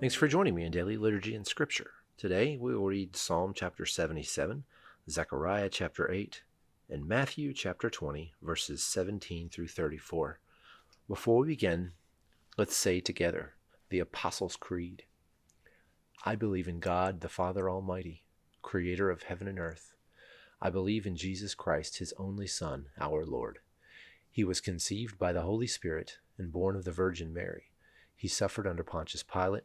Thanks for joining me in Daily Liturgy and Scripture. Today we will read Psalm chapter 77, Zechariah chapter 8, and Matthew chapter 20, verses 17 through 34. Before we begin, let's say together the Apostles' Creed. I believe in God, the Father Almighty, creator of heaven and earth. I believe in Jesus Christ, his only Son, our Lord. He was conceived by the Holy Spirit and born of the Virgin Mary. He suffered under Pontius Pilate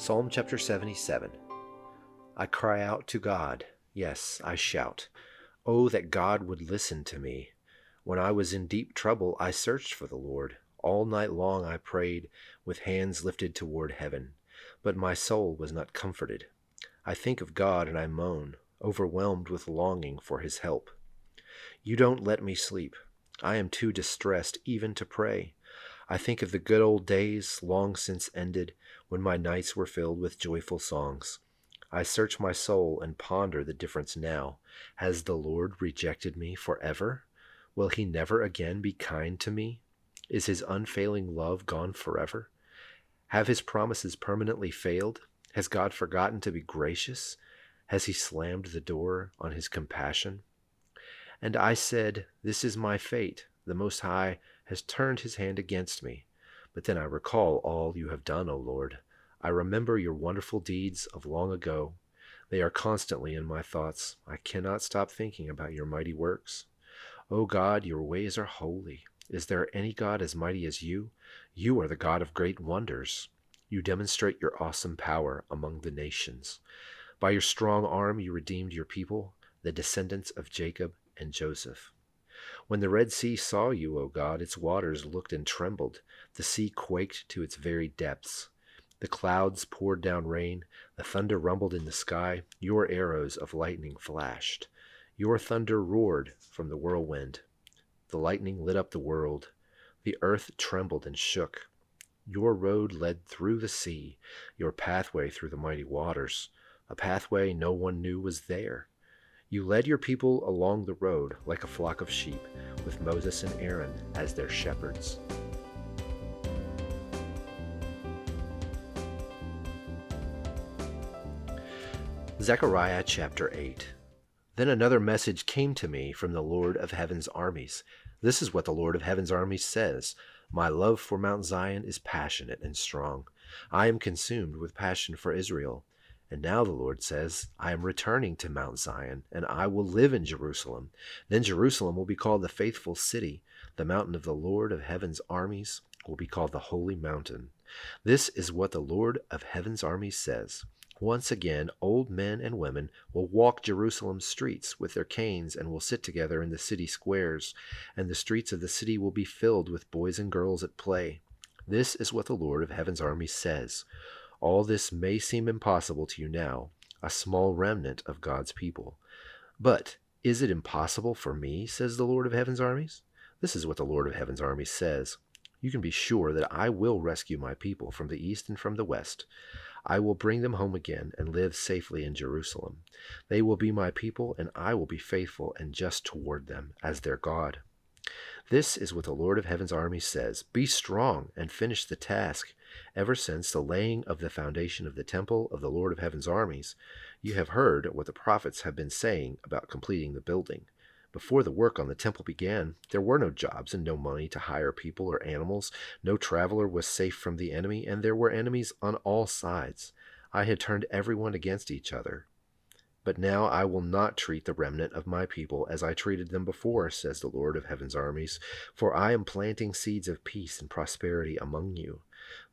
Psalm chapter 77 I cry out to God, yes, I shout. Oh, that God would listen to me. When I was in deep trouble, I searched for the Lord. All night long I prayed, with hands lifted toward heaven. But my soul was not comforted. I think of God and I moan, overwhelmed with longing for his help. You don't let me sleep. I am too distressed even to pray. I think of the good old days, long since ended, when my nights were filled with joyful songs. I search my soul and ponder the difference now. Has the Lord rejected me forever? Will he never again be kind to me? Is his unfailing love gone forever? Have his promises permanently failed? Has God forgotten to be gracious? Has he slammed the door on his compassion? And I said, This is my fate. The Most High has turned his hand against me. But then I recall all you have done, O Lord. I remember your wonderful deeds of long ago. They are constantly in my thoughts. I cannot stop thinking about your mighty works. O God, your ways are holy. Is there any God as mighty as you? You are the God of great wonders. You demonstrate your awesome power among the nations. By your strong arm, you redeemed your people, the descendants of Jacob and Joseph. When the Red Sea saw you, O God, its waters looked and trembled. The sea quaked to its very depths. The clouds poured down rain. The thunder rumbled in the sky. Your arrows of lightning flashed. Your thunder roared from the whirlwind. The lightning lit up the world. The earth trembled and shook. Your road led through the sea, your pathway through the mighty waters, a pathway no one knew was there. You led your people along the road like a flock of sheep, with Moses and Aaron as their shepherds. Zechariah chapter 8 Then another message came to me from the Lord of heaven's armies. This is what the Lord of heaven's armies says My love for Mount Zion is passionate and strong. I am consumed with passion for Israel. And now the Lord says, I am returning to Mount Zion, and I will live in Jerusalem. Then Jerusalem will be called the faithful city. The mountain of the Lord of heaven's armies will be called the holy mountain. This is what the Lord of heaven's armies says. Once again, old men and women will walk Jerusalem's streets with their canes and will sit together in the city squares, and the streets of the city will be filled with boys and girls at play. This is what the Lord of heaven's armies says. All this may seem impossible to you now, a small remnant of God's people. But is it impossible for me, says the Lord of heaven's armies? This is what the Lord of heaven's armies says. You can be sure that I will rescue my people from the east and from the west. I will bring them home again and live safely in Jerusalem. They will be my people, and I will be faithful and just toward them as their God. This is what the Lord of heaven's armies says Be strong and finish the task. Ever since the laying of the foundation of the temple of the Lord of heaven's armies, you have heard what the prophets have been saying about completing the building. Before the work on the temple began, there were no jobs and no money to hire people or animals. No traveler was safe from the enemy, and there were enemies on all sides. I had turned everyone against each other. But now I will not treat the remnant of my people as I treated them before, says the Lord of heaven's armies, for I am planting seeds of peace and prosperity among you.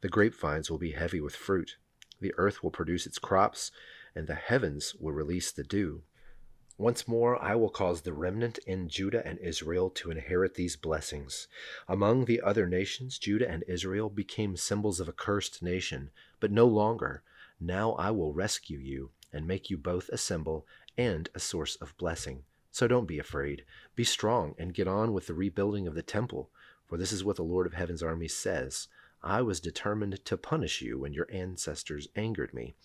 The grapevines will be heavy with fruit. The earth will produce its crops, and the heavens will release the dew. Once more I will cause the remnant in Judah and Israel to inherit these blessings. Among the other nations, Judah and Israel became symbols of a cursed nation, but no longer. Now I will rescue you and make you both a symbol and a source of blessing. So don't be afraid. Be strong and get on with the rebuilding of the temple, for this is what the Lord of Heaven's armies says. I was determined to punish you when your ancestors angered me,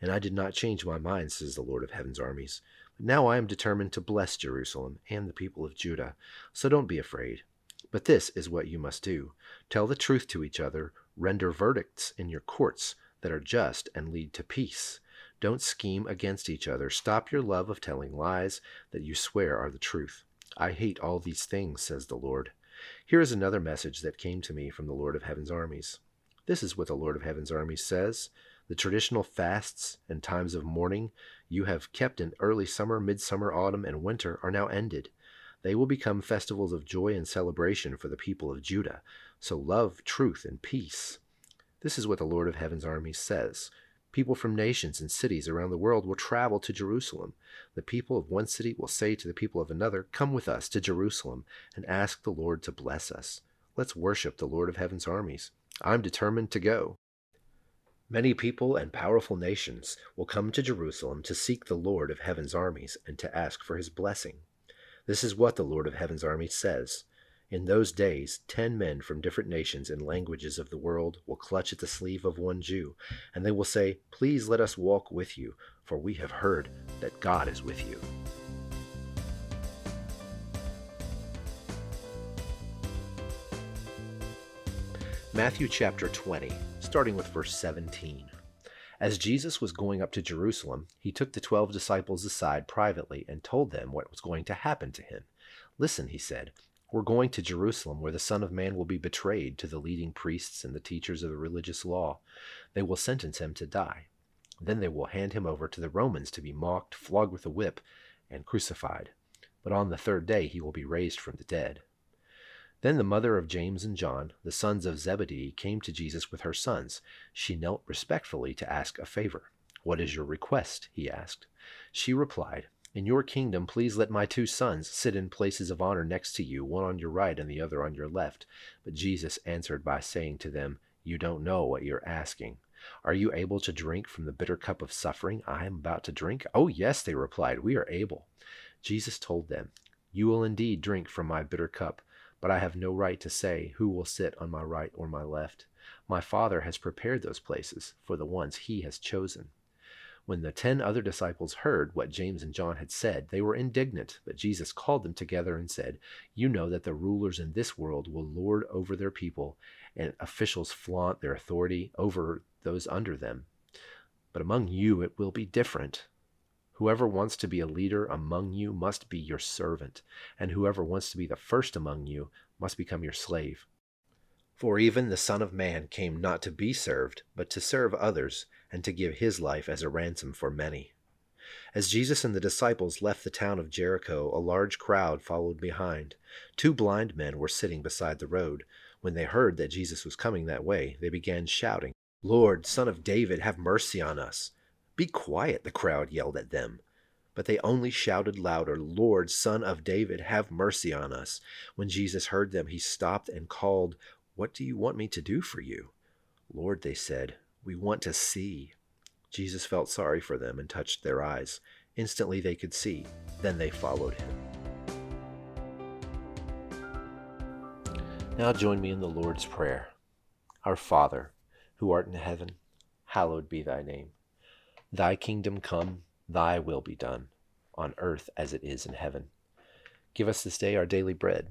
and I did not change my mind, says the Lord of Heaven's armies. But now I am determined to bless Jerusalem and the people of Judah. So don't be afraid. But this is what you must do tell the truth to each other, render verdicts in your courts that are just and lead to peace. Don't scheme against each other. Stop your love of telling lies that you swear are the truth. I hate all these things, says the Lord. Here is another message that came to me from the Lord of Heaven's armies. This is what the Lord of Heaven's armies says The traditional fasts and times of mourning you have kept in early summer, midsummer, autumn, and winter are now ended. They will become festivals of joy and celebration for the people of Judah. So love truth and peace. This is what the Lord of Heaven's armies says. People from nations and cities around the world will travel to Jerusalem. The people of one city will say to the people of another, Come with us to Jerusalem and ask the Lord to bless us. Let's worship the Lord of Heaven's armies. I'm determined to go. Many people and powerful nations will come to Jerusalem to seek the Lord of Heaven's armies and to ask for his blessing. This is what the Lord of Heaven's armies says. In those days, ten men from different nations and languages of the world will clutch at the sleeve of one Jew, and they will say, Please let us walk with you, for we have heard that God is with you. Matthew chapter 20, starting with verse 17. As Jesus was going up to Jerusalem, he took the twelve disciples aside privately and told them what was going to happen to him. Listen, he said, we're going to Jerusalem, where the Son of Man will be betrayed to the leading priests and the teachers of the religious law. They will sentence him to die. Then they will hand him over to the Romans to be mocked, flogged with a whip, and crucified. But on the third day he will be raised from the dead. Then the mother of James and John, the sons of Zebedee, came to Jesus with her sons. She knelt respectfully to ask a favor. What is your request? he asked. She replied, in your kingdom, please let my two sons sit in places of honor next to you, one on your right and the other on your left. But Jesus answered by saying to them, You don't know what you're asking. Are you able to drink from the bitter cup of suffering I am about to drink? Oh, yes, they replied, We are able. Jesus told them, You will indeed drink from my bitter cup, but I have no right to say who will sit on my right or my left. My Father has prepared those places for the ones he has chosen. When the ten other disciples heard what James and John had said, they were indignant, but Jesus called them together and said, You know that the rulers in this world will lord over their people, and officials flaunt their authority over those under them. But among you it will be different. Whoever wants to be a leader among you must be your servant, and whoever wants to be the first among you must become your slave. For even the Son of Man came not to be served, but to serve others, and to give his life as a ransom for many. As Jesus and the disciples left the town of Jericho, a large crowd followed behind. Two blind men were sitting beside the road. When they heard that Jesus was coming that way, they began shouting, Lord, Son of David, have mercy on us. Be quiet, the crowd yelled at them. But they only shouted louder, Lord, Son of David, have mercy on us. When Jesus heard them, he stopped and called, what do you want me to do for you? Lord, they said, we want to see. Jesus felt sorry for them and touched their eyes. Instantly they could see. Then they followed him. Now join me in the Lord's Prayer. Our Father, who art in heaven, hallowed be thy name. Thy kingdom come, thy will be done, on earth as it is in heaven. Give us this day our daily bread